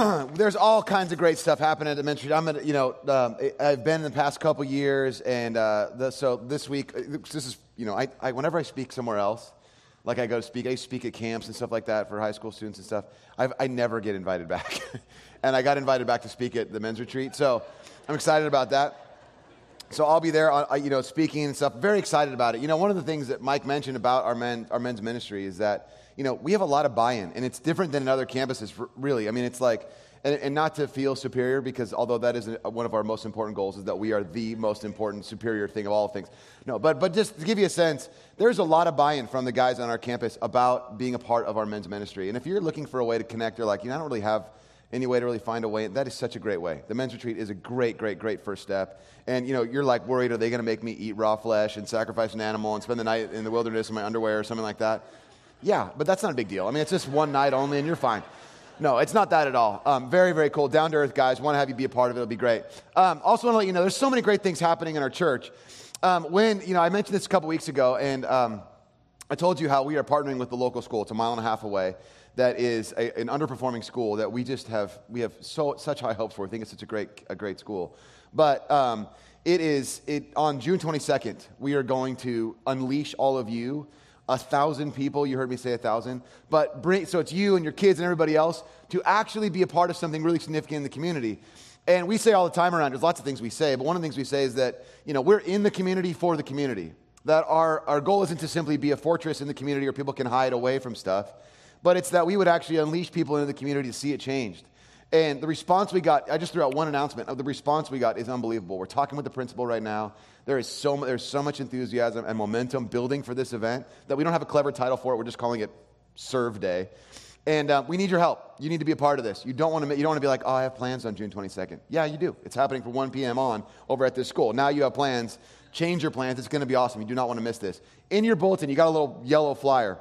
there's all kinds of great stuff happening at the ministry. I'm at, you know, um, I've been in the past couple years, and uh, the, so this week, uh, this is, you know, I, I, whenever I speak somewhere else, like I go to speak, I speak at camps and stuff like that for high school students and stuff. I've, I never get invited back, and I got invited back to speak at the men's retreat, so I'm excited about that. So I'll be there, on, you know, speaking and stuff. Very excited about it. You know, one of the things that Mike mentioned about our men, our men's ministry is that you know, we have a lot of buy in, and it's different than in other campuses, really. I mean, it's like, and, and, not to feel superior, because although that is one of our most important goals, is that we are the most important, superior thing of all things. No, but, but just to give you a sense, there's a lot of buy in from the guys on our campus about being a part of our men's ministry. And if you're looking for a way to connect, you're like, you know, I don't really have any way to really find a way. That is such a great way. The men's retreat is a great, great, great first step. And you know, you're like worried, are they going to make me eat raw flesh and sacrifice an animal and spend the night in the wilderness in my underwear or something like that? Yeah, but that's not a big deal. I mean, it's just one night only and you're fine. No, it's not that at all. Um, very, very cool. Down to earth, guys. Want to have you be a part of it. It'll be great. Um, also, want to let you know there's so many great things happening in our church. Um, when, you know, I mentioned this a couple weeks ago, and um, I told you how we are partnering with the local school. It's a mile and a half away. That is a, an underperforming school that we just have, we have so, such high hopes for. I think it's such a great, a great school. But um, it is, it, on June 22nd, we are going to unleash all of you a thousand people. You heard me say a thousand. But bring, so it's you and your kids and everybody else to actually be a part of something really significant in the community. And we say all the time around, there's lots of things we say, but one of the things we say is that, you know, we're in the community for the community. That our, our goal isn't to simply be a fortress in the community where people can hide away from stuff, but it's that we would actually unleash people into the community to see it changed. And the response we got, I just threw out one announcement of the response we got is unbelievable. We're talking with the principal right now. There is so, there's so much enthusiasm and momentum building for this event that we don't have a clever title for it. We're just calling it Serve Day. And uh, we need your help. You need to be a part of this. You don't want to. You don't want to be like, oh, I have plans on June 22nd. Yeah, you do. It's happening from 1 p.m. on over at this school. Now you have plans. Change your plans. It's going to be awesome. You do not want to miss this. In your bulletin, you got a little yellow flyer,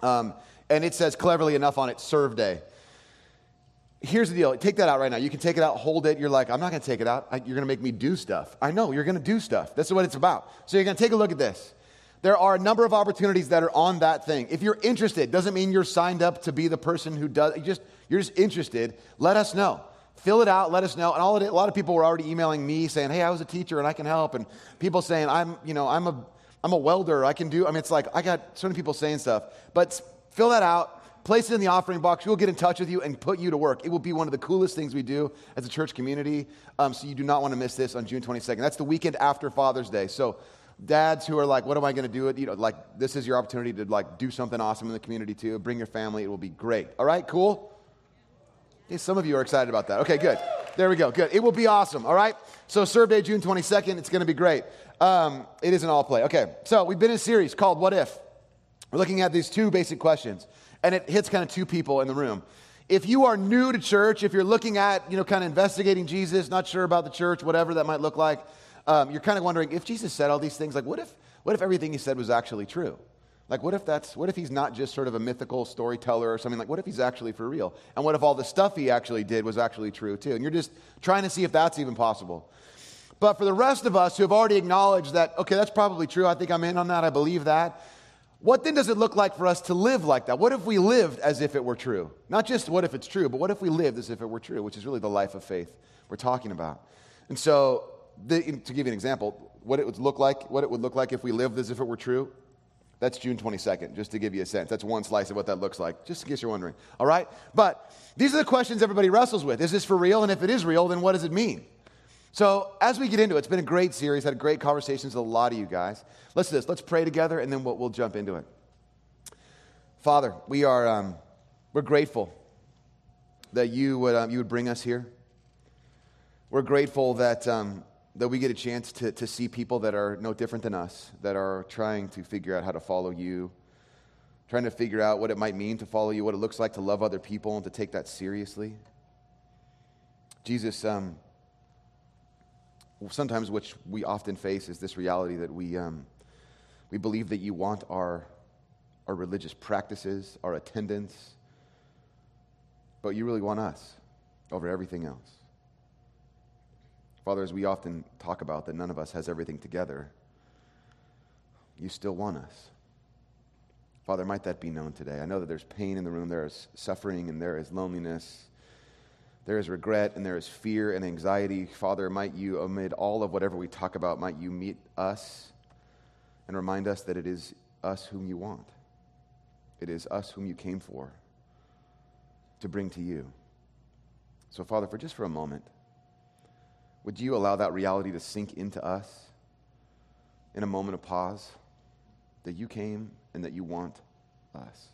um, and it says cleverly enough on it, Serve Day here's the deal. Take that out right now. You can take it out hold it. You're like i'm not going to take it out. I, you're going to make me do stuff. I know you're going to do stuff. That's what it's about. So you're going to take a look at this. There are a number of opportunities that are on that thing. If you're interested doesn't mean you're signed up to be the person who does you just you're just interested. Let us know. Fill it out let us know. And all it, a lot of people were already emailing me saying hey i was a teacher and i can help. And people saying i'm you know i'm a i'm a welder. I can do i mean it's like i got so many people saying stuff. But fill that out place it in the offering box. We'll get in touch with you and put you to work. It will be one of the coolest things we do as a church community. Um, so you do not want to miss this on June 22nd. That's the weekend after Father's Day. So dads who are like, what am I going to do? It, you know, like this is your opportunity to like do something awesome in the community too. Bring your family. It will be great. All right, cool. Hey, some of you are excited about that. Okay, good. There we go. Good. It will be awesome. All right. So serve day June 22nd. It's going to be great. Um, it is an all play. Okay. So we've been in a series called What If. We're looking at these two basic questions and it hits kind of two people in the room. If you are new to church, if you're looking at, you know, kind of investigating Jesus, not sure about the church, whatever that might look like, um, you're kind of wondering if Jesus said all these things, like what if, what if everything he said was actually true? Like, what if that's, what if he's not just sort of a mythical storyteller or something? Like, what if he's actually for real? And what if all the stuff he actually did was actually true too? And you're just trying to see if that's even possible. But for the rest of us who have already acknowledged that, okay, that's probably true. I think I'm in on that. I believe that. What then does it look like for us to live like that? What if we lived as if it were true? Not just what if it's true, but what if we lived as if it were true, which is really the life of faith we're talking about. And so, the, to give you an example, what it would look like, what it would look like if we lived as if it were true, that's June 22nd, just to give you a sense. That's one slice of what that looks like, just in case you're wondering. All right? But these are the questions everybody wrestles with. Is this for real? And if it is real, then what does it mean? So, as we get into it, it's been a great series, had great conversations with a lot of you guys. Let's do this. Let's pray together, and then we'll, we'll jump into it. Father, we are um, we're grateful that you would, um, you would bring us here. We're grateful that, um, that we get a chance to, to see people that are no different than us, that are trying to figure out how to follow you, trying to figure out what it might mean to follow you, what it looks like to love other people, and to take that seriously. Jesus, um, sometimes which we often face is this reality that we, um, we believe that you want our, our religious practices, our attendance, but you really want us over everything else. Father, as we often talk about that none of us has everything together, you still want us. Father, might that be known today? I know that there's pain in the room, there is suffering, and there is loneliness. There is regret and there is fear and anxiety. Father, might you, amid all of whatever we talk about, might you meet us and remind us that it is us whom you want. It is us whom you came for to bring to you. So, Father, for just for a moment, would you allow that reality to sink into us in a moment of pause that you came and that you want us?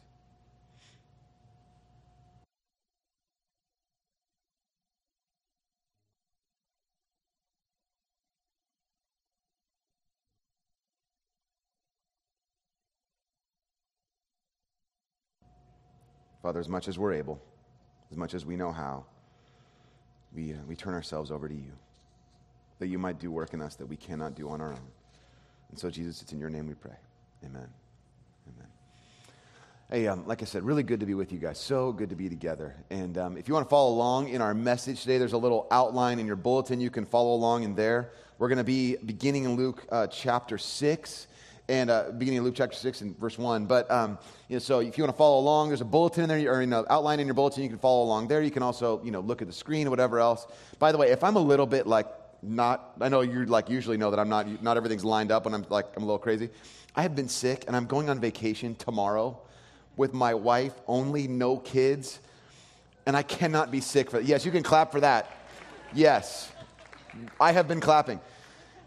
Father, as much as we're able, as much as we know how, we, uh, we turn ourselves over to you, that you might do work in us that we cannot do on our own. And so, Jesus, it's in your name we pray. Amen. Amen. Hey, um, like I said, really good to be with you guys. So good to be together. And um, if you want to follow along in our message today, there's a little outline in your bulletin. You can follow along in there. We're going to be beginning in Luke uh, chapter 6 and uh, beginning of Luke chapter 6 and verse 1. But, um, you know, so if you want to follow along, there's a bulletin in there, or know, outline in your bulletin, you can follow along there. You can also, you know, look at the screen or whatever else. By the way, if I'm a little bit like not, I know you like usually know that I'm not, not everything's lined up and I'm like, I'm a little crazy. I have been sick and I'm going on vacation tomorrow with my wife, only no kids, and I cannot be sick for that. Yes, you can clap for that. Yes, I have been clapping.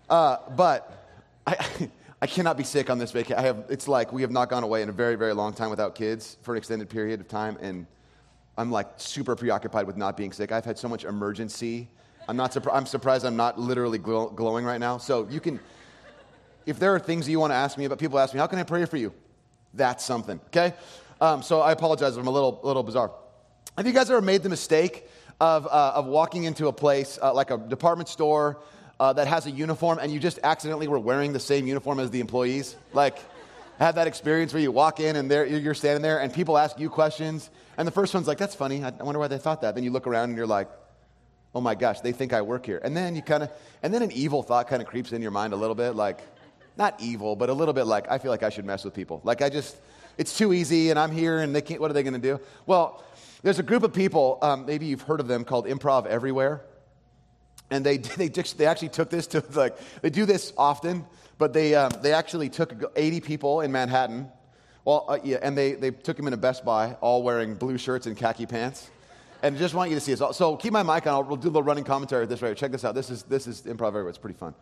Uh, but I, I cannot be sick on this vacation. I have, it's like we have not gone away in a very, very long time without kids for an extended period of time. And I'm like super preoccupied with not being sick. I've had so much Emergen-C. I'm, not surpri- I'm surprised I'm not literally glow- glowing right now. So you can, if there are things you want to ask me about, people ask me, how can I pray for you? That's something, okay? Um, so I apologize if I'm a little, little bizarre. Have you guys ever made the mistake of, uh, of walking into a place uh, like a department store uh, that has a uniform and you just accidentally were wearing the same uniform as the employees? Like, had that experience where you walk in and you're standing there and people ask you questions, and the first one's like, that's funny. I wonder why they thought that. Then you look around and you're like, oh my gosh, they think I work here. And then you kind of, and then an evil thought kind of creeps in your mind a little bit, like, not evil, but a little bit like, I feel like I should mess with people. Like, I just, it's too easy and I'm here and they can't, what are they going to do? Well, there's a group of people, um, maybe you've heard of them, called Improv Everywhere and they, they, they actually took this to like they do this often but they, um, they actually took 80 people in manhattan. Well, uh, yeah, and they, they took them into best buy all wearing blue shirts and khaki pants. And I just want you to see this. so keep my mic on. I'll do a little running commentary this way check this out. This is, this is improv. Everywhere it's pretty fun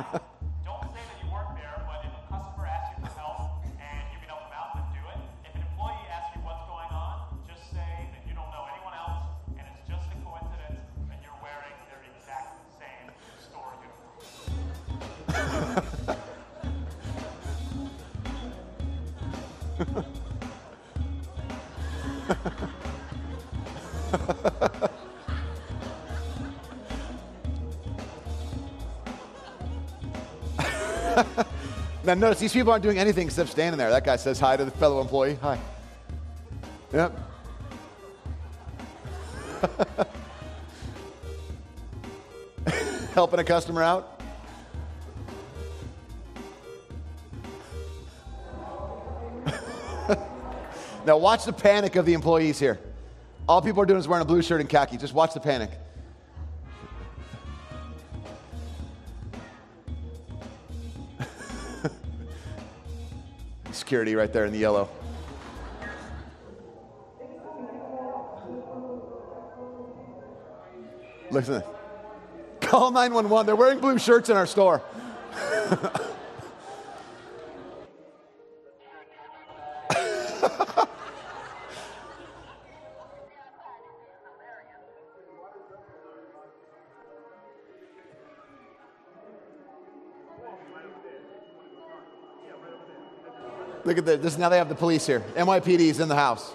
Don't say that you weren't there, but if a customer asks you for help and you can help them out, then do it. If an employee asks you what's going on, just say that you don't know anyone else and it's just a coincidence that you're wearing their exact same store uniform. now notice these people aren't doing anything except standing there. That guy says hi to the fellow employee. Hi. Yep. Helping a customer out. now watch the panic of the employees here. All people are doing is wearing a blue shirt and khaki. Just watch the panic. Security right there in the yellow. Listen. Call 911. They're wearing blue shirts in our store. Look at this. Now they have the police here. NYPD is in the house.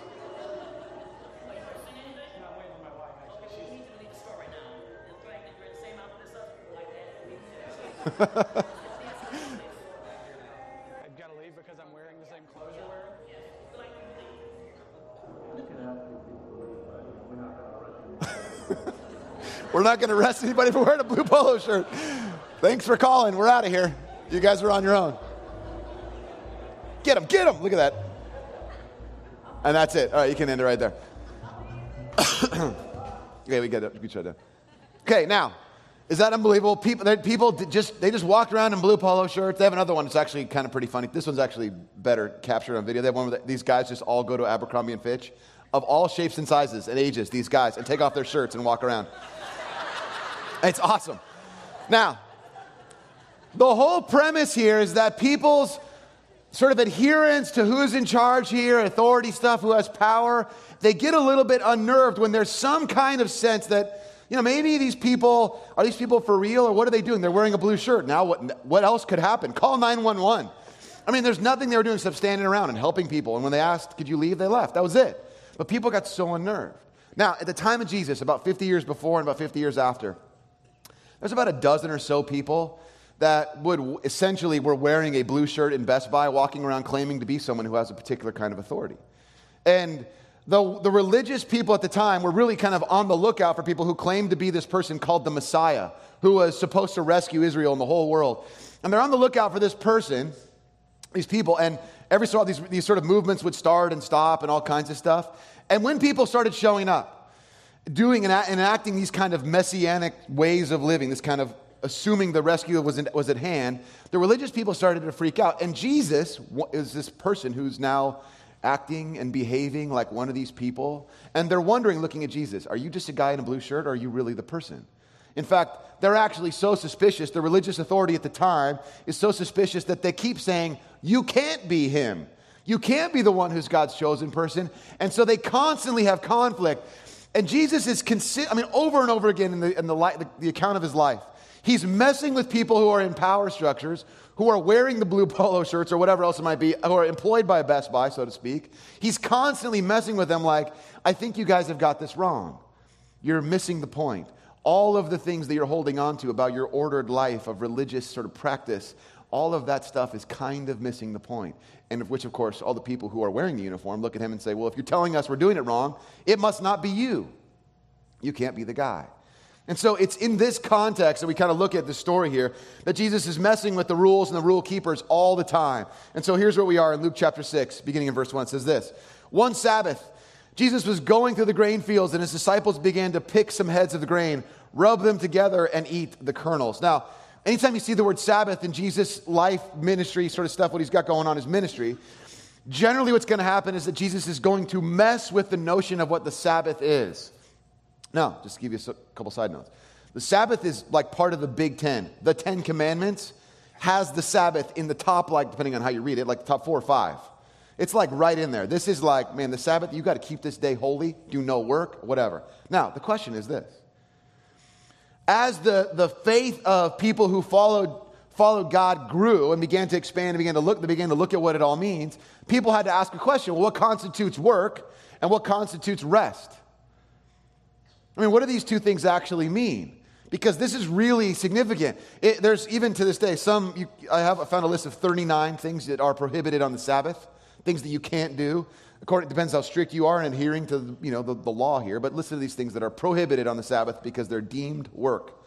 I've got to leave because I'm wearing the same clothes you're wearing. We're not going to arrest anybody for wearing a blue polo shirt. Thanks for calling. We're out of here. You guys are on your own. Get him, get him. Look at that. And that's it. All right, you can end it right there. okay, we get it. We shut down. Okay, now, is that unbelievable? People, people just they just walked around in blue polo shirts. They have another one that's actually kind of pretty funny. This one's actually better captured on video. They have one where these guys just all go to Abercrombie and Fitch, of all shapes and sizes and ages. These guys and take off their shirts and walk around. it's awesome. Now, the whole premise here is that people's sort of adherence to who's in charge here, authority stuff, who has power, they get a little bit unnerved when there's some kind of sense that, you know, maybe these people, are these people for real or what are they doing? They're wearing a blue shirt. Now, what, what else could happen? Call 911. I mean, there's nothing they were doing except standing around and helping people. And when they asked, could you leave, they left. That was it. But people got so unnerved. Now, at the time of Jesus, about 50 years before and about 50 years after, there's about a dozen or so people that would essentially were wearing a blue shirt in Best Buy, walking around claiming to be someone who has a particular kind of authority. And the, the religious people at the time were really kind of on the lookout for people who claimed to be this person called the Messiah, who was supposed to rescue Israel and the whole world. And they're on the lookout for this person, these people, and every so often these, these sort of movements would start and stop and all kinds of stuff. And when people started showing up, doing and enacting these kind of messianic ways of living, this kind of assuming the rescue was, in, was at hand, the religious people started to freak out. And Jesus is this person who's now acting and behaving like one of these people. And they're wondering, looking at Jesus, are you just a guy in a blue shirt or are you really the person? In fact, they're actually so suspicious. The religious authority at the time is so suspicious that they keep saying, You can't be him. You can't be the one who's God's chosen person. And so they constantly have conflict. And Jesus is, consi- I mean, over and over again in, the, in the, li- the, the account of his life, He's messing with people who are in power structures, who are wearing the blue polo shirts or whatever else it might be, who are employed by Best Buy, so to speak. He's constantly messing with them like, I think you guys have got this wrong. You're missing the point. All of the things that you're holding on to about your ordered life of religious sort of practice, all of that stuff is kind of missing the point. And of which, of course, all the people who are wearing the uniform look at him and say, Well, if you're telling us we're doing it wrong, it must not be you. You can't be the guy. And so it's in this context that we kind of look at the story here that Jesus is messing with the rules and the rule keepers all the time. And so here's where we are in Luke chapter 6, beginning in verse 1. It says this One Sabbath, Jesus was going through the grain fields, and his disciples began to pick some heads of the grain, rub them together, and eat the kernels. Now, anytime you see the word Sabbath in Jesus' life, ministry, sort of stuff, what he's got going on his ministry, generally what's going to happen is that Jesus is going to mess with the notion of what the Sabbath is. Now, just to give you a couple side notes. The Sabbath is like part of the Big Ten. The Ten Commandments has the Sabbath in the top, like, depending on how you read it, like the top four or five. It's like right in there. This is like, man, the Sabbath, you got to keep this day holy, do no work, whatever. Now, the question is this. As the, the faith of people who followed, followed God grew and began to expand and began to look, they began to look at what it all means, people had to ask a question well, what constitutes work and what constitutes rest? I mean, what do these two things actually mean? Because this is really significant. It, there's even to this day some. You, I have I found a list of 39 things that are prohibited on the Sabbath, things that you can't do. According, it depends how strict you are in adhering to you know, the, the law here. But listen to these things that are prohibited on the Sabbath because they're deemed work: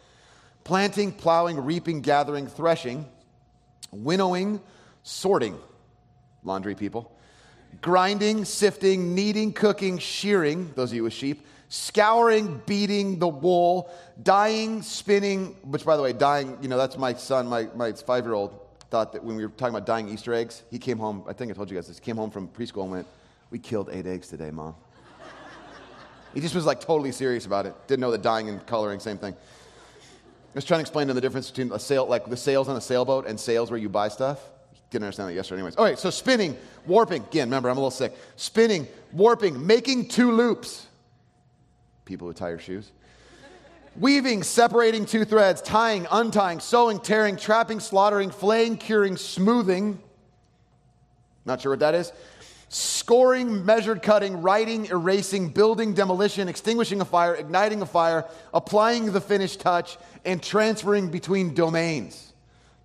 planting, plowing, reaping, gathering, threshing, winnowing, sorting. Laundry people. Grinding, sifting, kneading, cooking, shearing. Those of you with sheep scouring, beating the wool, dyeing, spinning, which, by the way, dyeing, you know, that's my son, my, my five year old, thought that when we were talking about dyeing Easter eggs, he came home, I think I told you guys this, came home from preschool and went, We killed eight eggs today, mom. he just was like totally serious about it. Didn't know that dyeing and coloring, same thing. I was trying to explain to him the difference between a sail, like the sails on a sailboat and sails where you buy stuff. Didn't understand that yesterday, anyways. All right, so spinning, warping. Again, remember, I'm a little sick. Spinning, warping, making two loops people who tie your shoes. Weaving, separating two threads, tying, untying, sewing, tearing, trapping, slaughtering, flaying, curing, smoothing. Not sure what that is. Scoring, measured cutting, writing, erasing, building, demolition, extinguishing a fire, igniting a fire, applying the finished touch, and transferring between domains.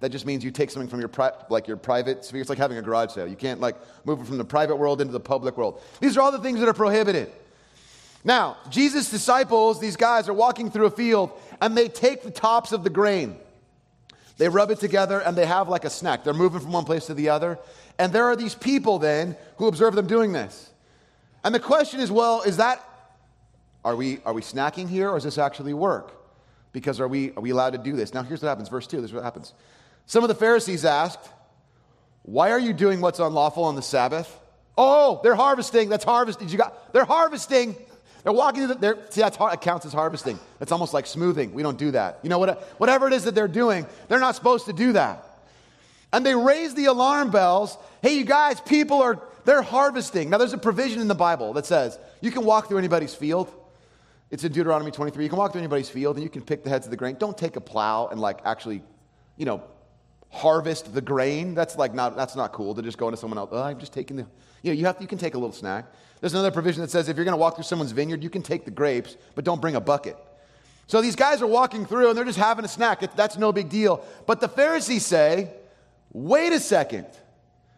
That just means you take something from your pri- like your private sphere. It's like having a garage sale. You can't like move it from the private world into the public world. These are all the things that are prohibited. Now, Jesus' disciples, these guys, are walking through a field and they take the tops of the grain. They rub it together and they have like a snack. They're moving from one place to the other. And there are these people then who observe them doing this. And the question is well, is that, are we, are we snacking here or is this actually work? Because are we, are we allowed to do this? Now, here's what happens. Verse 2, this is what happens. Some of the Pharisees asked, Why are you doing what's unlawful on the Sabbath? Oh, they're harvesting. That's harvesting. You got, they're harvesting. They're walking. The, they're, see, that counts as harvesting. It's almost like smoothing. We don't do that. You know, what, whatever it is that they're doing, they're not supposed to do that. And they raise the alarm bells. Hey, you guys, people are they're harvesting. Now, there's a provision in the Bible that says you can walk through anybody's field. It's in Deuteronomy 23. You can walk through anybody's field and you can pick the heads of the grain. Don't take a plow and like actually, you know, harvest the grain. That's like not that's not cool to just go into someone else. Oh, I'm just taking the you know, you have you can take a little snack. There's another provision that says if you're going to walk through someone's vineyard, you can take the grapes, but don't bring a bucket. So these guys are walking through and they're just having a snack. That's no big deal. But the Pharisees say, wait a second.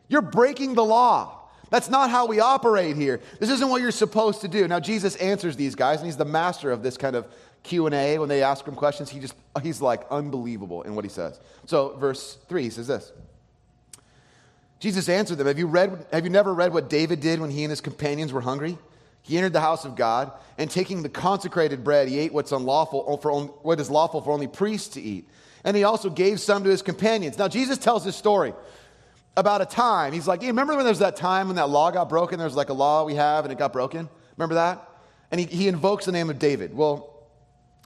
You're breaking the law. That's not how we operate here. This isn't what you're supposed to do. Now Jesus answers these guys and he's the master of this kind of Q&A when they ask him questions. He just he's like unbelievable in what he says. So verse 3 he says this. Jesus answered them, have you, read, have you never read what David did when he and his companions were hungry? He entered the house of God, and taking the consecrated bread, he ate what's unlawful uh, for only, what is lawful for only priests to eat. And he also gave some to his companions. Now, Jesus tells this story about a time. He's like, hey, remember when there was that time when that law got broken? There was like a law we have and it got broken? Remember that? And he, he invokes the name of David. Well,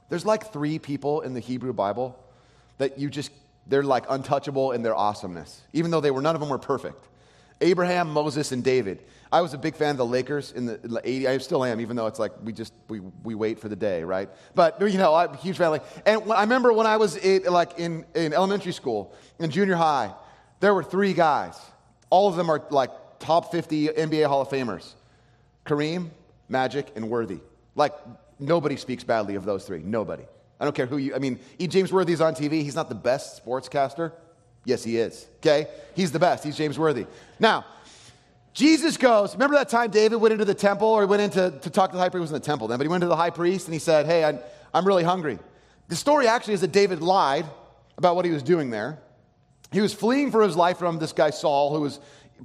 there's like three people in the Hebrew Bible that you just they're like untouchable in their awesomeness, even though they were none of them were perfect. Abraham, Moses, and David. I was a big fan of the Lakers in the 80s. I still am, even though it's like we just we, we wait for the day, right? But you know, I'm a huge fan. Like, and I remember when I was in, like in, in elementary school, in junior high, there were three guys. All of them are like top 50 NBA Hall of Famers: Kareem, Magic, and Worthy. Like nobody speaks badly of those three. Nobody. I don't care who you, I mean, E. James Worthy's on TV. He's not the best sportscaster. Yes, he is. Okay? He's the best. He's James Worthy. Now, Jesus goes, remember that time David went into the temple or went in to, to talk to the high priest? He was in the temple then, but he went to the high priest and he said, Hey, I'm, I'm really hungry. The story actually is that David lied about what he was doing there. He was fleeing for his life from this guy Saul, who was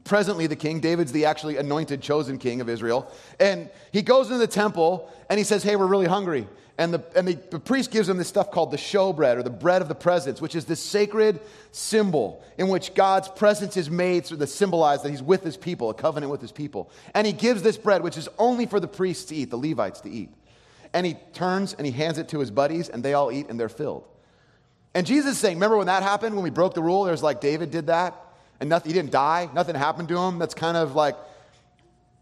presently the king. David's the actually anointed, chosen king of Israel. And he goes into the temple and he says, Hey, we're really hungry. And, the, and the, the priest gives them this stuff called the showbread or the bread of the presence, which is this sacred symbol in which God's presence is made so to symbolize that he's with his people, a covenant with his people. And he gives this bread, which is only for the priests to eat, the Levites to eat. And he turns and he hands it to his buddies, and they all eat and they're filled. And Jesus is saying, remember when that happened, when we broke the rule? There's like David did that, and nothing, he didn't die, nothing happened to him. That's kind of like,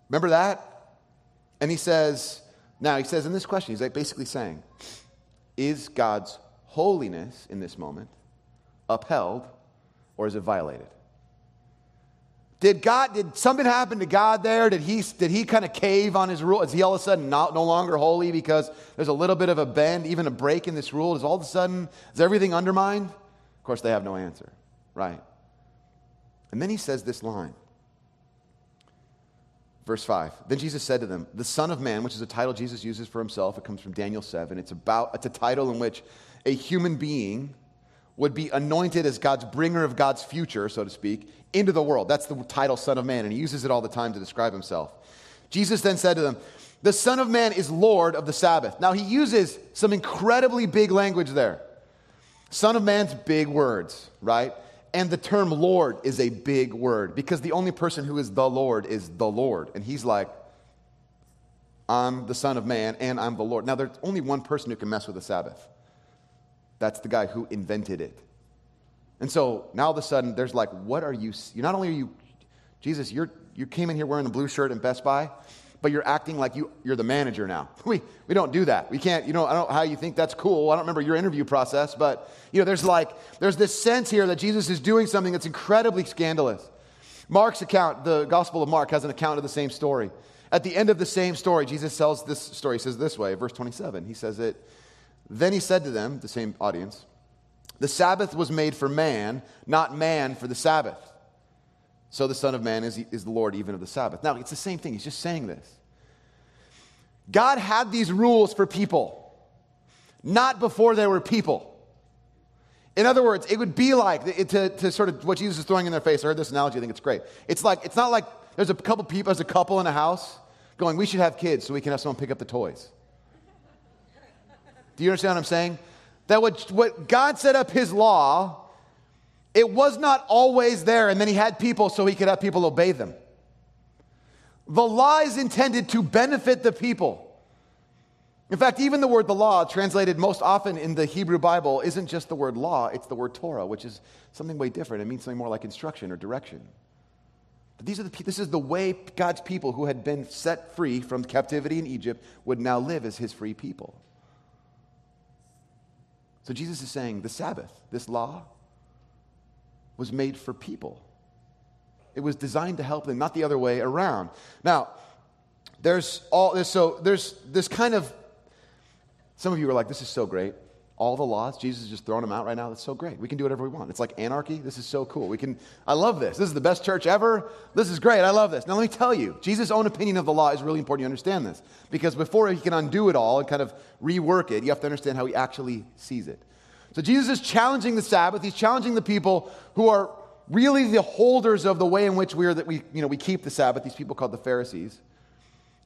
remember that? And he says, now, he says in this question, he's like basically saying, is God's holiness in this moment upheld or is it violated? Did God, did something happen to God there? Did he, did he kind of cave on his rule? Is he all of a sudden not, no longer holy because there's a little bit of a bend, even a break in this rule? Is all of a sudden, is everything undermined? Of course, they have no answer, right? And then he says this line Verse 5. Then Jesus said to them, The Son of Man, which is a title Jesus uses for himself, it comes from Daniel 7. It's about it's a title in which a human being would be anointed as God's bringer of God's future, so to speak, into the world. That's the title Son of Man, and he uses it all the time to describe himself. Jesus then said to them, The Son of Man is Lord of the Sabbath. Now he uses some incredibly big language there. Son of Man's big words, right? And the term Lord is a big word because the only person who is the Lord is the Lord. And he's like, I'm the Son of Man and I'm the Lord. Now, there's only one person who can mess with the Sabbath. That's the guy who invented it. And so now all of a sudden, there's like, what are you? Not only are you, Jesus, you're, you came in here wearing a blue shirt in Best Buy but you're acting like you, you're the manager now. We, we don't do that. We can't, you know, I don't know how you think that's cool. I don't remember your interview process, but, you know, there's like, there's this sense here that Jesus is doing something that's incredibly scandalous. Mark's account, the Gospel of Mark, has an account of the same story. At the end of the same story, Jesus tells this story. He says this way, verse 27. He says it, then he said to them, the same audience, the Sabbath was made for man, not man for the Sabbath. So the Son of Man is, is the Lord even of the Sabbath. Now, it's the same thing. He's just saying this. God had these rules for people, not before there were people. In other words, it would be like to, to sort of what Jesus is throwing in their face. I heard this analogy, I think it's great. It's like it's not like there's a couple people, there's a couple in a house going, we should have kids so we can have someone pick up the toys. Do you understand what I'm saying? That what, what God set up his law, it was not always there, and then he had people so he could have people obey them. The law is intended to benefit the people. In fact, even the word the law, translated most often in the Hebrew Bible, isn't just the word law, it's the word Torah, which is something way different. It means something more like instruction or direction. But these are the, this is the way God's people who had been set free from captivity in Egypt would now live as his free people. So Jesus is saying the Sabbath, this law, was made for people. It was designed to help them, not the other way around. Now, there's all this, so there's this kind of some of you are like, this is so great. All the laws, Jesus is just throwing them out right now. That's so great. We can do whatever we want. It's like anarchy. This is so cool. We can, I love this. This is the best church ever. This is great. I love this. Now, let me tell you, Jesus' own opinion of the law is really important you understand this. Because before he can undo it all and kind of rework it, you have to understand how he actually sees it. So, Jesus is challenging the Sabbath. He's challenging the people who are really the holders of the way in which we are that we, you know, we keep the Sabbath, these people called the Pharisees.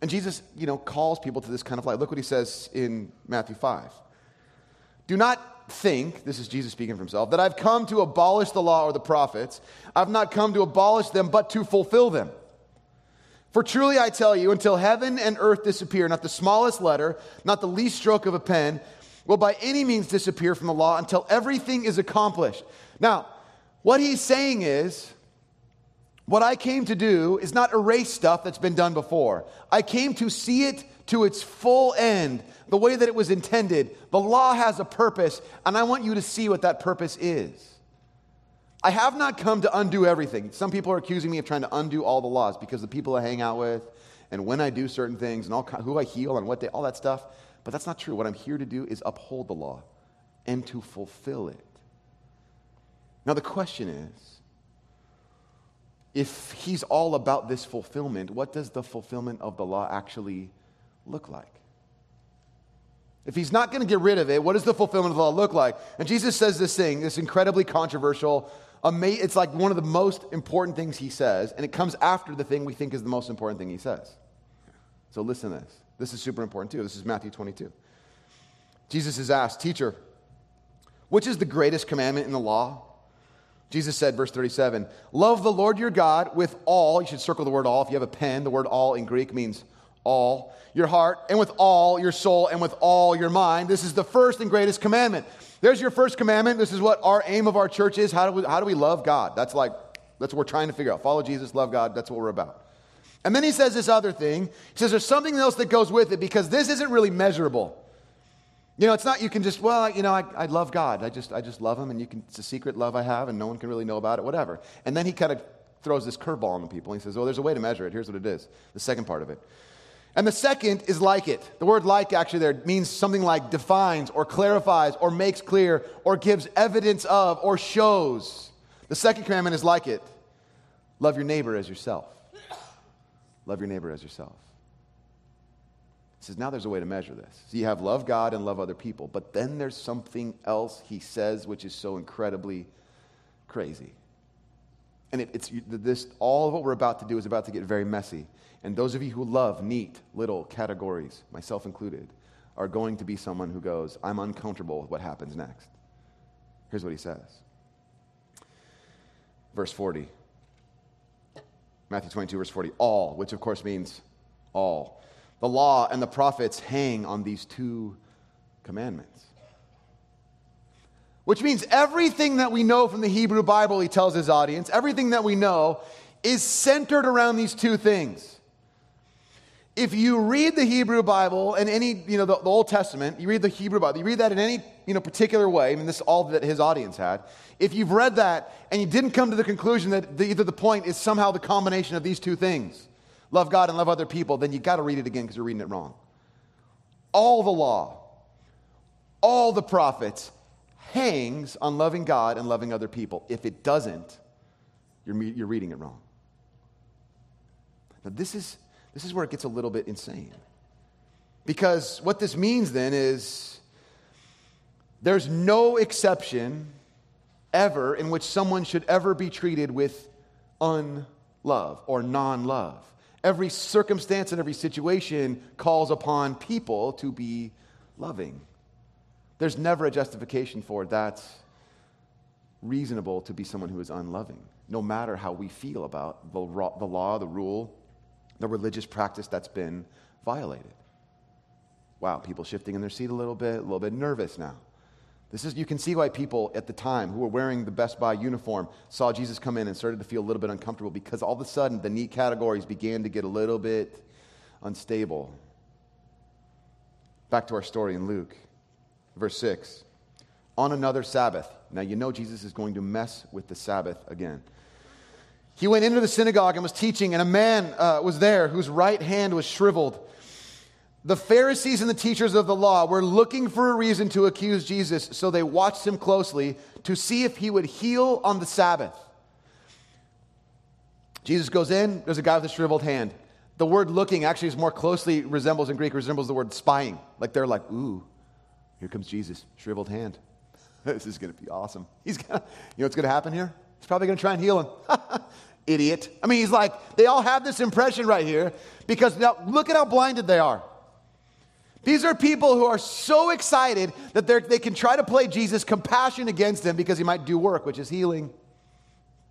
And Jesus, you know, calls people to this kind of life. Look what he says in Matthew 5. Do not think, this is Jesus speaking for himself, that I've come to abolish the law or the prophets. I've not come to abolish them, but to fulfill them. For truly I tell you, until heaven and earth disappear, not the smallest letter, not the least stroke of a pen, will by any means disappear from the law until everything is accomplished. Now, what he's saying is, what I came to do is not erase stuff that's been done before. I came to see it to its full end, the way that it was intended. The law has a purpose, and I want you to see what that purpose is. I have not come to undo everything. Some people are accusing me of trying to undo all the laws because the people I hang out with and when I do certain things and all, who I heal and what they, all that stuff. But that's not true. What I'm here to do is uphold the law and to fulfill it. Now, the question is if he's all about this fulfillment, what does the fulfillment of the law actually look like? If he's not going to get rid of it, what does the fulfillment of the law look like? And Jesus says this thing, this incredibly controversial, it's like one of the most important things he says, and it comes after the thing we think is the most important thing he says. So listen to this. This is super important too. This is Matthew 22. Jesus is asked, Teacher, which is the greatest commandment in the law? Jesus said, verse 37, Love the Lord your God with all, you should circle the word all. If you have a pen, the word all in Greek means all your heart, and with all your soul, and with all your mind. This is the first and greatest commandment. There's your first commandment. This is what our aim of our church is. How do we, how do we love God? That's like, that's what we're trying to figure out. Follow Jesus, love God. That's what we're about. And then he says this other thing. He says there's something else that goes with it because this isn't really measurable. You know, it's not you can just, well, you know, I, I love God. I just, I just love him, and you can, it's a secret love I have, and no one can really know about it, whatever. And then he kind of throws this curveball on the people. He says, well, there's a way to measure it. Here's what it is the second part of it. And the second is like it. The word like actually there means something like defines or clarifies or makes clear or gives evidence of or shows. The second commandment is like it love your neighbor as yourself. Love your neighbor as yourself. He says, now there's a way to measure this. So you have love God and love other people. But then there's something else he says which is so incredibly crazy. And it, it's this, all of what we're about to do is about to get very messy. And those of you who love neat little categories, myself included, are going to be someone who goes, I'm uncomfortable with what happens next. Here's what he says. Verse 40. Matthew 22, verse 40. All, which of course means all. The law and the prophets hang on these two commandments. Which means everything that we know from the Hebrew Bible, he tells his audience, everything that we know is centered around these two things. If you read the Hebrew Bible and any, you know, the, the, Old Testament, you read the Hebrew Bible, you read that in any, you know, particular way, I mean, this is all that his audience had. If you've read that and you didn't come to the conclusion that the, either the point is somehow the combination of these two things, love God and love other people, then you got to read it again because you're reading it wrong. All the law, all the prophets hangs on loving God and loving other people. If it doesn't, you're, you're reading it wrong. Now, this is, this is where it gets a little bit insane. Because what this means then is there's no exception ever in which someone should ever be treated with unlove or non love. Every circumstance and every situation calls upon people to be loving. There's never a justification for it. That's reasonable to be someone who is unloving, no matter how we feel about the, the law, the rule, the religious practice that's been violated. Wow, people shifting in their seat a little bit, a little bit nervous now. This is, you can see why people at the time who were wearing the Best Buy uniform saw Jesus come in and started to feel a little bit uncomfortable because all of a sudden the neat categories began to get a little bit unstable. Back to our story in Luke, verse 6. On another Sabbath. Now you know Jesus is going to mess with the Sabbath again. He went into the synagogue and was teaching, and a man uh, was there whose right hand was shriveled. The Pharisees and the teachers of the law were looking for a reason to accuse Jesus, so they watched him closely to see if he would heal on the Sabbath. Jesus goes in, there's a guy with a shriveled hand. The word looking actually is more closely resembles in Greek, resembles the word spying. Like they're like, ooh, here comes Jesus, shriveled hand. this is going to be awesome. He's gonna, you know what's going to happen here? He's probably going to try and heal him. Idiot. I mean, he's like, they all have this impression right here because now look at how blinded they are. These are people who are so excited that they can try to play Jesus' compassion against him because he might do work, which is healing.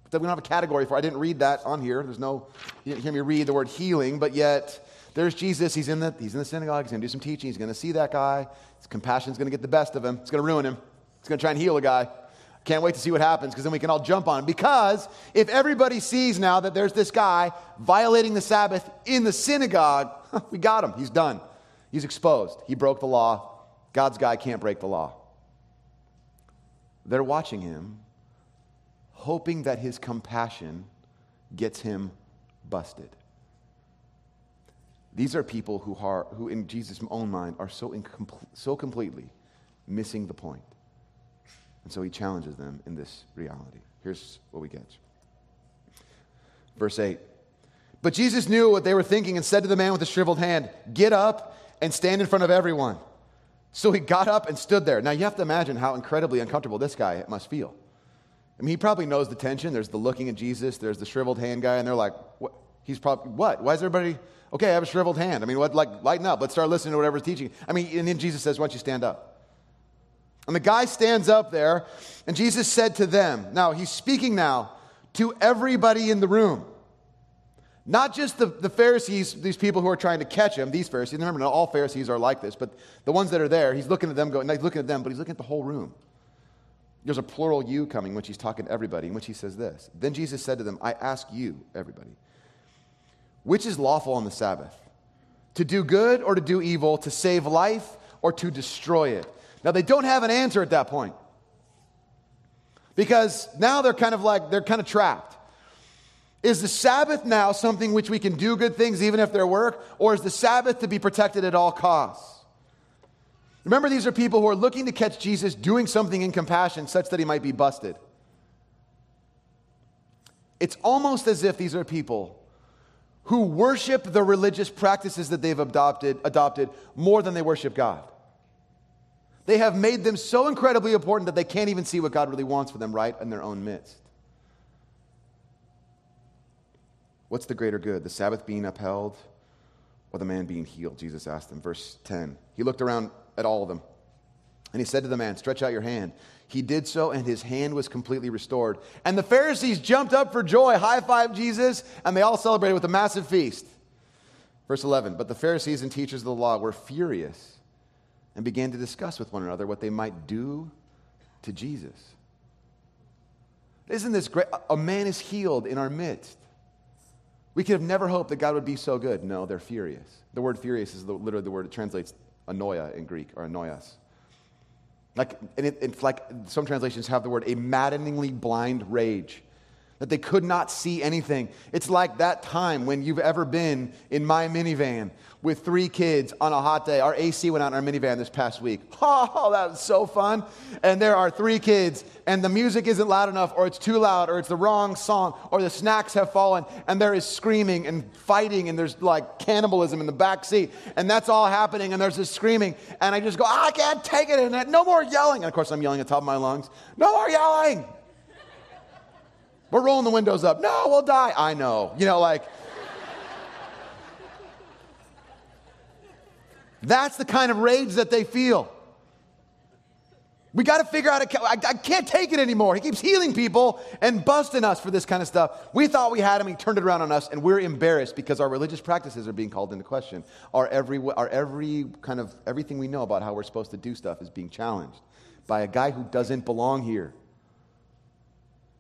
But we don't have a category for. I didn't read that on here. There's no. You didn't hear me read the word healing, but yet there's Jesus. He's in the he's in the synagogue. He's going to do some teaching. He's going to see that guy. His compassion's going to get the best of him. It's going to ruin him. He's going to try and heal a guy. Can't wait to see what happens because then we can all jump on him. Because if everybody sees now that there's this guy violating the Sabbath in the synagogue, we got him. He's done. He's exposed. He broke the law. God's guy can't break the law. They're watching him, hoping that his compassion gets him busted. These are people who, are, who in Jesus' own mind, are so, so completely missing the point. And so he challenges them in this reality. Here's what we get. Verse 8. But Jesus knew what they were thinking and said to the man with the shriveled hand, Get up and stand in front of everyone. So he got up and stood there. Now you have to imagine how incredibly uncomfortable this guy must feel. I mean, he probably knows the tension. There's the looking at Jesus, there's the shriveled hand guy, and they're like, what? He's probably, what? Why is everybody, okay, I have a shriveled hand. I mean, what, like, lighten up. Let's start listening to whatever's teaching. I mean, and then Jesus says, why don't you stand up? And the guy stands up there, and Jesus said to them, now he's speaking now to everybody in the room. Not just the, the Pharisees, these people who are trying to catch him, these Pharisees. Remember, not all Pharisees are like this, but the ones that are there, he's looking at them, going, he's looking at them, but he's looking at the whole room. There's a plural you coming, which he's talking to everybody, in which he says this. Then Jesus said to them, I ask you, everybody, which is lawful on the Sabbath? To do good or to do evil, to save life or to destroy it? Now, they don't have an answer at that point. Because now they're kind of like, they're kind of trapped. Is the Sabbath now something which we can do good things even if they're work, or is the Sabbath to be protected at all costs? Remember, these are people who are looking to catch Jesus doing something in compassion such that he might be busted. It's almost as if these are people who worship the religious practices that they've adopted, adopted more than they worship God. They have made them so incredibly important that they can't even see what God really wants for them right in their own midst. What's the greater good, the Sabbath being upheld or the man being healed? Jesus asked them. Verse 10. He looked around at all of them and he said to the man, Stretch out your hand. He did so, and his hand was completely restored. And the Pharisees jumped up for joy, high five Jesus, and they all celebrated with a massive feast. Verse 11 But the Pharisees and teachers of the law were furious and began to discuss with one another what they might do to Jesus. Isn't this great? A man is healed in our midst. We could have never hoped that God would be so good. No, they're furious. The word furious is literally the word it translates anoia in Greek, or annoias. Like, and it, it's like some translations have the word a maddeningly blind rage. That they could not see anything. It's like that time when you've ever been in my minivan with three kids on a hot day. Our AC went out in our minivan this past week. Oh, that was so fun. And there are three kids, and the music isn't loud enough, or it's too loud, or it's the wrong song, or the snacks have fallen, and there is screaming and fighting, and there's like cannibalism in the back seat. And that's all happening, and there's this screaming. And I just go, ah, I can't take it. And no more yelling. And of course, I'm yelling at the top of my lungs. No more yelling. We're rolling the windows up. No, we'll die. I know. You know, like, that's the kind of rage that they feel. We got to figure out, a, I, I can't take it anymore. He keeps healing people and busting us for this kind of stuff. We thought we had him, he turned it around on us, and we're embarrassed because our religious practices are being called into question. Our every, our every kind of, everything we know about how we're supposed to do stuff is being challenged by a guy who doesn't belong here.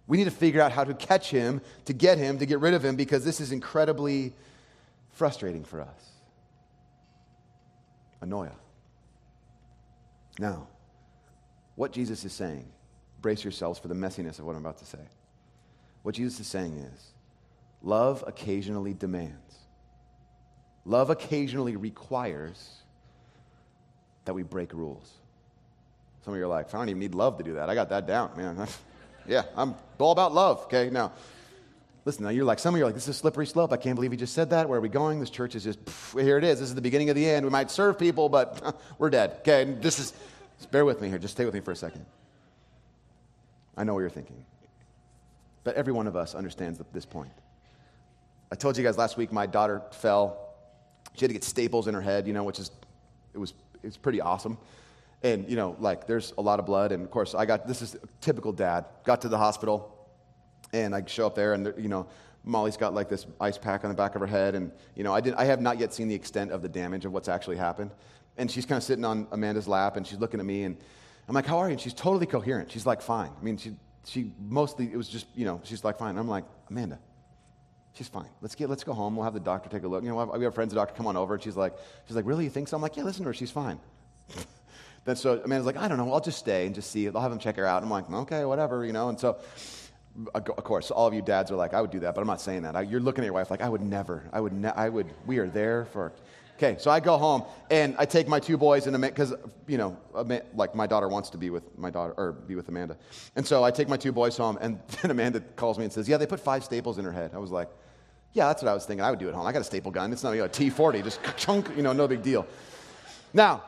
We need to figure out how to catch him, to get him, to get rid of him, because this is incredibly frustrating for us. Annoya. Now, what Jesus is saying, brace yourselves for the messiness of what I'm about to say. What Jesus is saying is love occasionally demands, love occasionally requires that we break rules. Some of you are like, I don't even need love to do that. I got that down, man. Yeah, I'm all about love, okay? Now, listen, now you're like, some of you are like, this is a slippery slope. I can't believe he just said that. Where are we going? This church is just, pff, here it is. This is the beginning of the end. We might serve people, but we're dead, okay? And this is, just bear with me here. Just stay with me for a second. I know what you're thinking. But every one of us understands this point. I told you guys last week my daughter fell. She had to get staples in her head, you know, which is, it was, it was pretty awesome. And, you know, like there's a lot of blood. And of course, I got this is typical dad. Got to the hospital, and I show up there, and, you know, Molly's got like this ice pack on the back of her head. And, you know, I, did, I have not yet seen the extent of the damage of what's actually happened. And she's kind of sitting on Amanda's lap, and she's looking at me, and I'm like, How are you? And she's totally coherent. She's like, Fine. I mean, she, she mostly, it was just, you know, she's like, Fine. And I'm like, Amanda, she's fine. Let's get, let's go home. We'll have the doctor take a look. You know, we have friends, the doctor, come on over. And she's like, she's like, really, you think so? I'm like, yeah, listen to her. She's fine. Then so Amanda's like, I don't know, I'll just stay and just see. I'll have him check her out. I'm like, okay, whatever, you know. And so, of course, all of you dads are like, I would do that, but I'm not saying that. You're looking at your wife like, I would never. I would. Ne- I would. We are there for. Okay, so I go home and I take my two boys and because you know, like my daughter wants to be with my daughter or be with Amanda, and so I take my two boys home and then Amanda calls me and says, "Yeah, they put five staples in her head." I was like, "Yeah, that's what I was thinking. I would do at home. I got a staple gun. It's not you know, a T40, just chunk, you know, no big deal." Now,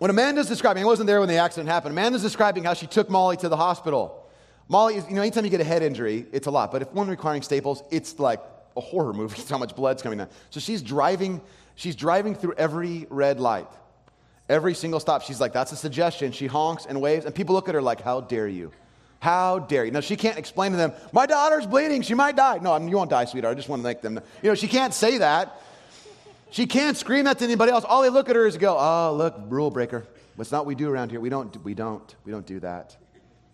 when Amanda's describing, I wasn't there when the accident happened. Amanda's describing how she took Molly to the hospital. Molly, is, you know, anytime you get a head injury, it's a lot. But if one requiring staples, it's like a horror movie. It's how much blood's coming down. So she's driving, she's driving through every red light. Every single stop, she's like, that's a suggestion. She honks and waves, and people look at her like, how dare you? How dare you? Now, she can't explain to them, my daughter's bleeding, she might die. No, I mean, you won't die, sweetheart. I just want to make them know. You know, she can't say that. She can't scream to anybody else. All they look at her is go, oh, look, rule breaker. What's not what we do around here? We don't, we don't, we don't do that.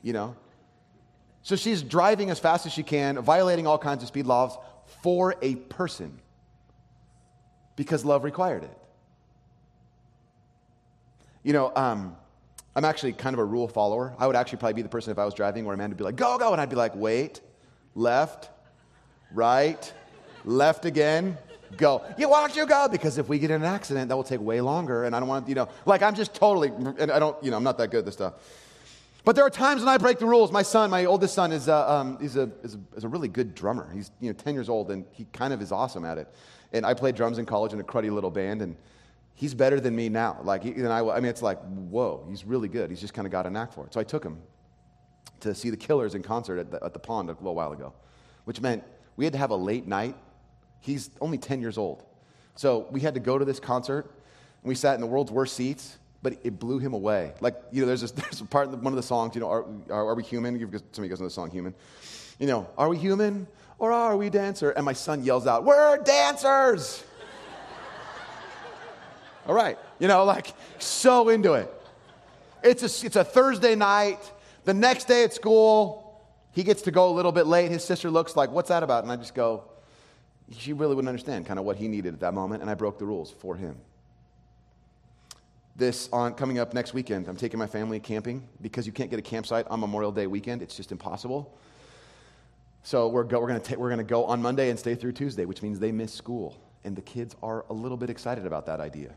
You know? So she's driving as fast as she can, violating all kinds of speed laws for a person because love required it. You know, um, I'm actually kind of a rule follower. I would actually probably be the person if I was driving where Amanda would be like, go, go. And I'd be like, wait, left, right, left again, go. Yeah, why don't you go? Because if we get in an accident, that will take way longer, and I don't want, you know, like I'm just totally, and I don't, you know, I'm not that good at this stuff. But there are times when I break the rules. My son, my oldest son, is, uh, um, he's, a, is, a, is a really good drummer. He's you know, 10 years old, and he kind of is awesome at it. And I played drums in college in a cruddy little band, and he's better than me now. Like, he, and I, I mean, it's like, whoa, he's really good. He's just kind of got a knack for it. So I took him to see the Killers in concert at the, at the pond a little while ago, which meant we had to have a late night He's only 10 years old. So we had to go to this concert, and we sat in the world's worst seats, but it blew him away. Like, you know, there's, this, there's a part in one of the songs, you know, are, are, are we human? Some of you guys know the song Human. You know, are we human or are we dancer? And my son yells out, We're dancers! All right. You know, like, so into it. It's a, it's a Thursday night. The next day at school, he gets to go a little bit late. His sister looks like, What's that about? And I just go, she really wouldn't understand kind of what he needed at that moment, and I broke the rules for him. This on coming up next weekend, I'm taking my family camping because you can't get a campsite on Memorial Day weekend. It's just impossible. So we're, go, we're going ta- we're gonna go on Monday and stay through Tuesday, which means they miss school. And the kids are a little bit excited about that idea.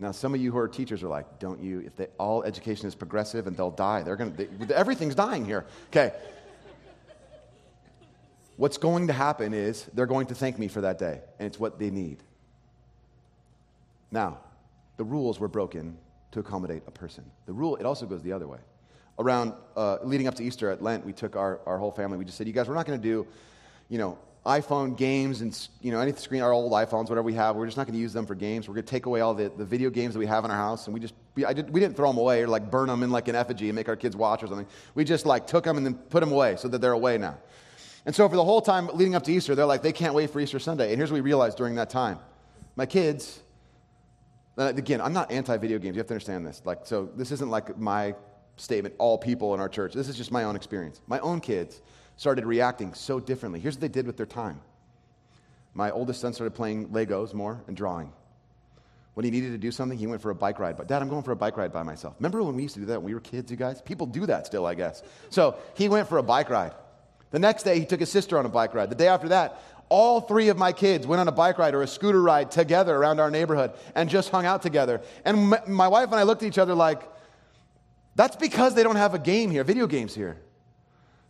Now, some of you who are teachers are like, don't you? If they, all education is progressive and they'll die, they're going to, everything's dying here. Okay. What's going to happen is they're going to thank me for that day, and it's what they need. Now, the rules were broken to accommodate a person. The rule, it also goes the other way. Around, uh, leading up to Easter at Lent, we took our, our whole family, we just said, you guys, we're not going to do, you know, iPhone games and you know any screen, our old iPhones, whatever we have, we're just not going to use them for games. We're going to take away all the, the video games that we have in our house, and we just we, I did, we didn't throw them away or like burn them in like an effigy and make our kids watch or something. We just like took them and then put them away so that they're away now. And so for the whole time leading up to Easter, they're like they can't wait for Easter Sunday. And here's what we realized during that time: my kids. Again, I'm not anti-video games. You have to understand this. Like, so this isn't like my statement. All people in our church. This is just my own experience. My own kids started reacting so differently. Here's what they did with their time my oldest son started playing Legos more and drawing. When he needed to do something, he went for a bike ride. But Dad, I'm going for a bike ride by myself. Remember when we used to do that when we were kids, you guys? People do that still, I guess. So he went for a bike ride. The next day, he took his sister on a bike ride. The day after that, all three of my kids went on a bike ride or a scooter ride together around our neighborhood and just hung out together. And my wife and I looked at each other like, that's because they don't have a game here, video games here.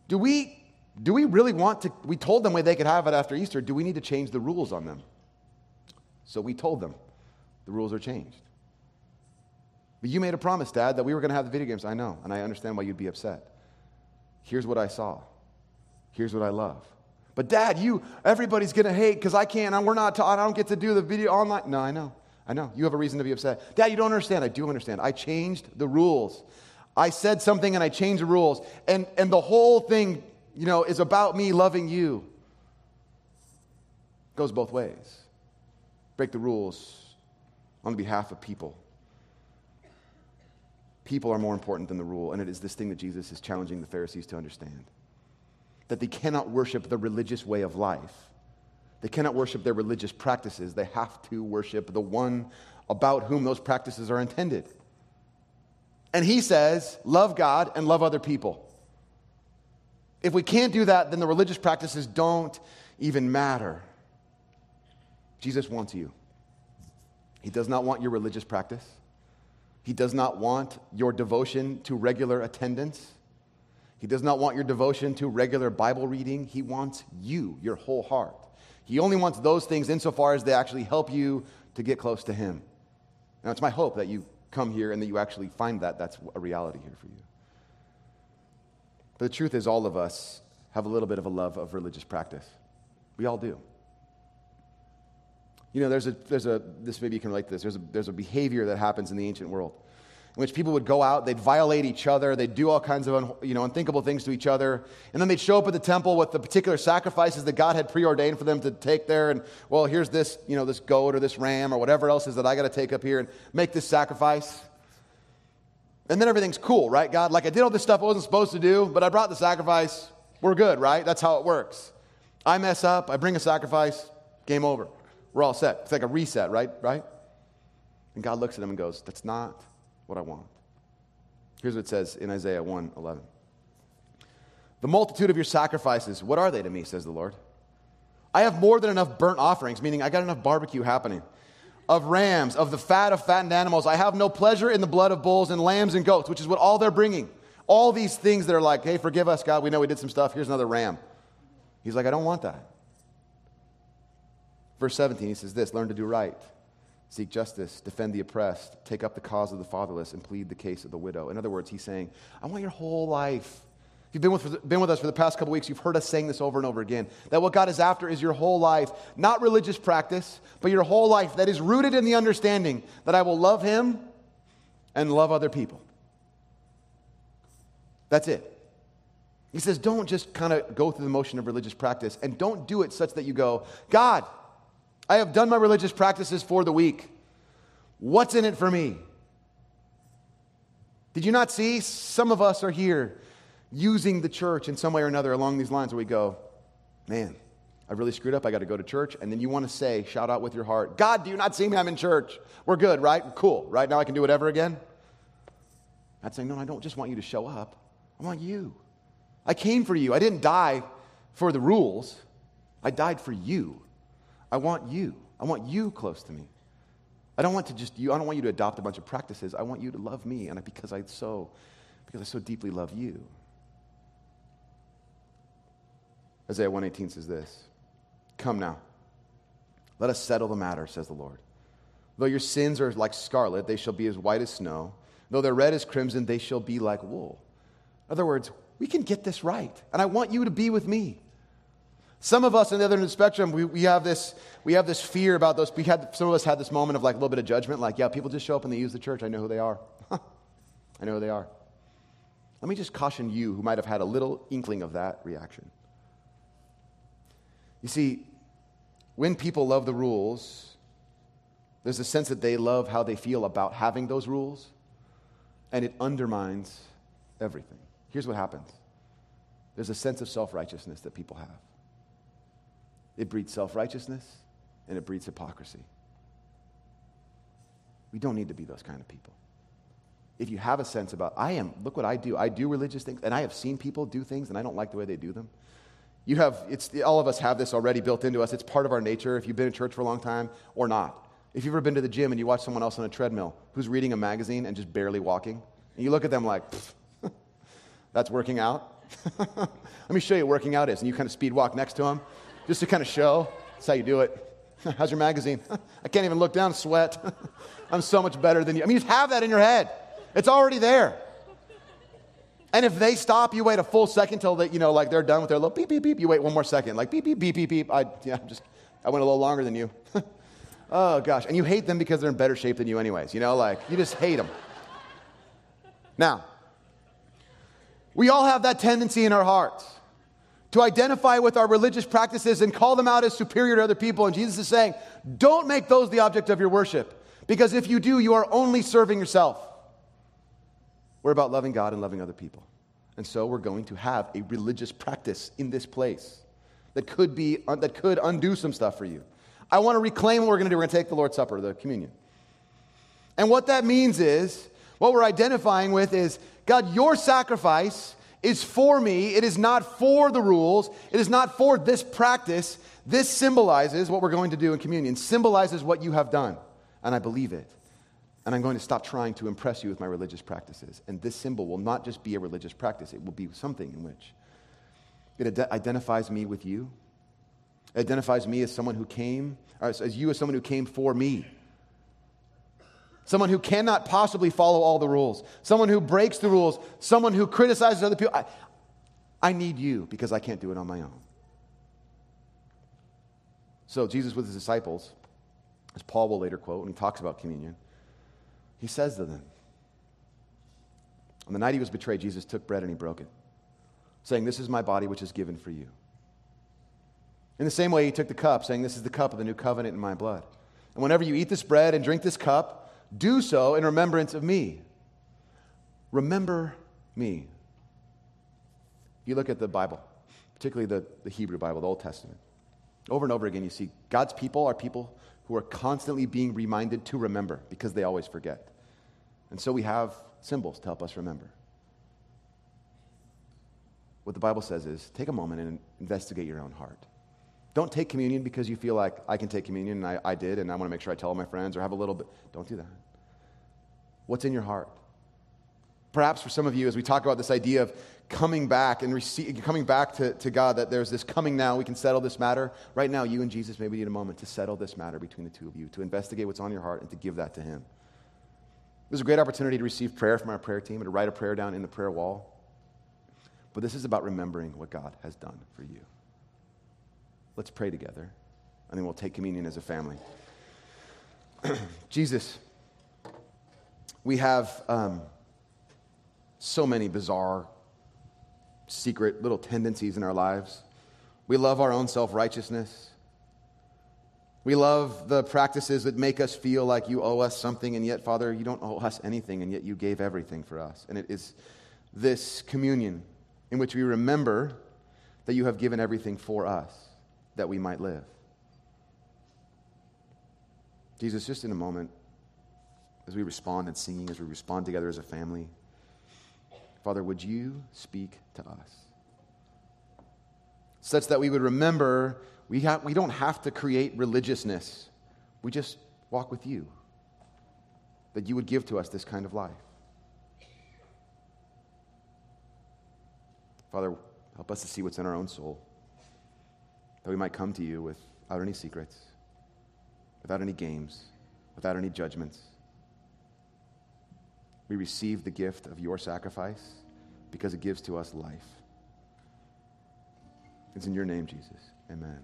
Do we do we really want to? We told them they could have it after Easter. Do we need to change the rules on them? So we told them the rules are changed. But you made a promise, Dad, that we were going to have the video games. I know, and I understand why you'd be upset. Here's what I saw. Here's what I love. But Dad, you, everybody's to hate because I can't, and we're not, ta- I don't get to do the video online. No, I know. I know. You have a reason to be upset. Dad, you don't understand. I do understand. I changed the rules. I said something and I changed the rules. And, and the whole thing you know, is about me loving you. It goes both ways. Break the rules on behalf of people. People are more important than the rule, and it is this thing that Jesus is challenging the Pharisees to understand that they cannot worship the religious way of life. They cannot worship their religious practices. They have to worship the one about whom those practices are intended. And he says, love God and love other people. If we can't do that, then the religious practices don't even matter. Jesus wants you. He does not want your religious practice. He does not want your devotion to regular attendance. He does not want your devotion to regular Bible reading. He wants you, your whole heart. He only wants those things insofar as they actually help you to get close to Him. Now, it's my hope that you come here and that you actually find that that's a reality here for you. But the truth is, all of us have a little bit of a love of religious practice. We all do. You know, there's a, there's a this maybe you can relate to this, there's a, there's a behavior that happens in the ancient world in which people would go out, they'd violate each other, they'd do all kinds of you know, unthinkable things to each other, and then they'd show up at the temple with the particular sacrifices that God had preordained for them to take there, and well, here's this, you know, this goat or this ram or whatever else is that I got to take up here and make this sacrifice. And then everything's cool, right, God? Like I did all this stuff I wasn't supposed to do, but I brought the sacrifice. We're good, right? That's how it works. I mess up, I bring a sacrifice, game over. We're all set. It's like a reset, right? Right? And God looks at him and goes, That's not what I want. Here's what it says in Isaiah 1 11. The multitude of your sacrifices, what are they to me, says the Lord? I have more than enough burnt offerings, meaning I got enough barbecue happening of rams, of the fat of fattened animals. I have no pleasure in the blood of bulls and lambs and goats, which is what all they're bringing. All these things that are like, hey, forgive us, God. We know we did some stuff. Here's another ram. He's like, I don't want that. Verse 17, he says this learn to do right, seek justice, defend the oppressed, take up the cause of the fatherless, and plead the case of the widow. In other words, he's saying, I want your whole life if you've been with, been with us for the past couple weeks, you've heard us saying this over and over again that what God is after is your whole life, not religious practice, but your whole life that is rooted in the understanding that I will love Him and love other people. That's it. He says, don't just kind of go through the motion of religious practice and don't do it such that you go, God, I have done my religious practices for the week. What's in it for me? Did you not see? Some of us are here using the church in some way or another along these lines where we go, man, I really screwed up. I got to go to church. And then you want to say, shout out with your heart, God, do you not see me? I'm in church. We're good, right? Cool, right? Now I can do whatever again? I'd say, no, I don't just want you to show up. I want you. I came for you. I didn't die for the rules, I died for you. I want you. I want you close to me. I don't want to just you. I don't want you to adopt a bunch of practices. I want you to love me, and because I so, because I so deeply love you. Isaiah 118 says this Come now, let us settle the matter, says the Lord. Though your sins are like scarlet, they shall be as white as snow. Though they're red as crimson, they shall be like wool. In other words, we can get this right. And I want you to be with me. Some of us on the other end of the spectrum, we, we, have this, we have this fear about those. We had, some of us had this moment of like a little bit of judgment, like, yeah, people just show up and they use the church. I know who they are. I know who they are. Let me just caution you who might have had a little inkling of that reaction. You see, when people love the rules, there's a sense that they love how they feel about having those rules, and it undermines everything. Here's what happens there's a sense of self righteousness that people have. It breeds self righteousness and it breeds hypocrisy. We don't need to be those kind of people. If you have a sense about, I am, look what I do. I do religious things, and I have seen people do things, and I don't like the way they do them. You have, it's, all of us have this already built into us. It's part of our nature if you've been in church for a long time or not. If you've ever been to the gym and you watch someone else on a treadmill who's reading a magazine and just barely walking, and you look at them like, that's working out. Let me show you what working out is. And you kind of speed walk next to them just to kind of show. That's how you do it. How's your magazine? I can't even look down, sweat. I'm so much better than you. I mean, you have that in your head. It's already there. And if they stop, you wait a full second till they, you know, like they're done with their little beep, beep, beep. You wait one more second, like beep, beep, beep, beep, beep. I, yeah, I'm just, I went a little longer than you. oh, gosh. And you hate them because they're in better shape than you, anyways. You know, like, you just hate them. Now, we all have that tendency in our hearts to identify with our religious practices and call them out as superior to other people. And Jesus is saying, don't make those the object of your worship, because if you do, you are only serving yourself. We're about loving God and loving other people. And so we're going to have a religious practice in this place that could, be, that could undo some stuff for you. I want to reclaim what we're going to do. We're going to take the Lord's Supper, the communion. And what that means is, what we're identifying with is God, your sacrifice is for me. It is not for the rules. It is not for this practice. This symbolizes what we're going to do in communion, symbolizes what you have done. And I believe it. And I'm going to stop trying to impress you with my religious practices. And this symbol will not just be a religious practice, it will be something in which it ad- identifies me with you. It identifies me as someone who came, as you as someone who came for me someone who cannot possibly follow all the rules, someone who breaks the rules, someone who criticizes other people. I, I need you because I can't do it on my own. So, Jesus with his disciples, as Paul will later quote when he talks about communion, he says to them, On the night he was betrayed, Jesus took bread and he broke it, saying, This is my body which is given for you. In the same way, he took the cup, saying, This is the cup of the new covenant in my blood. And whenever you eat this bread and drink this cup, do so in remembrance of me. Remember me. You look at the Bible, particularly the, the Hebrew Bible, the Old Testament. Over and over again, you see God's people are people who are constantly being reminded to remember because they always forget. And so we have symbols to help us remember. What the Bible says is take a moment and investigate your own heart. Don't take communion because you feel like I can take communion and I, I did and I want to make sure I tell all my friends or have a little bit. Don't do that. What's in your heart? Perhaps for some of you, as we talk about this idea of coming back and receive, coming back to, to God, that there's this coming now, we can settle this matter. Right now, you and Jesus maybe need a moment to settle this matter between the two of you, to investigate what's on your heart and to give that to Him. There's a great opportunity to receive prayer from our prayer team and to write a prayer down in the prayer wall. But this is about remembering what God has done for you. Let's pray together, and then we'll take communion as a family. Jesus, we have um, so many bizarre, secret little tendencies in our lives. We love our own self righteousness. We love the practices that make us feel like you owe us something, and yet, Father, you don't owe us anything, and yet you gave everything for us. And it is this communion in which we remember that you have given everything for us that we might live. Jesus, just in a moment, as we respond in singing, as we respond together as a family, Father, would you speak to us? such that we would remember we, ha- we don't have to create religiousness. We just walk with you. That you would give to us this kind of life. Father, help us to see what's in our own soul. That we might come to you without any secrets, without any games, without any judgments. We receive the gift of your sacrifice because it gives to us life. It's in your name, Jesus. Amen.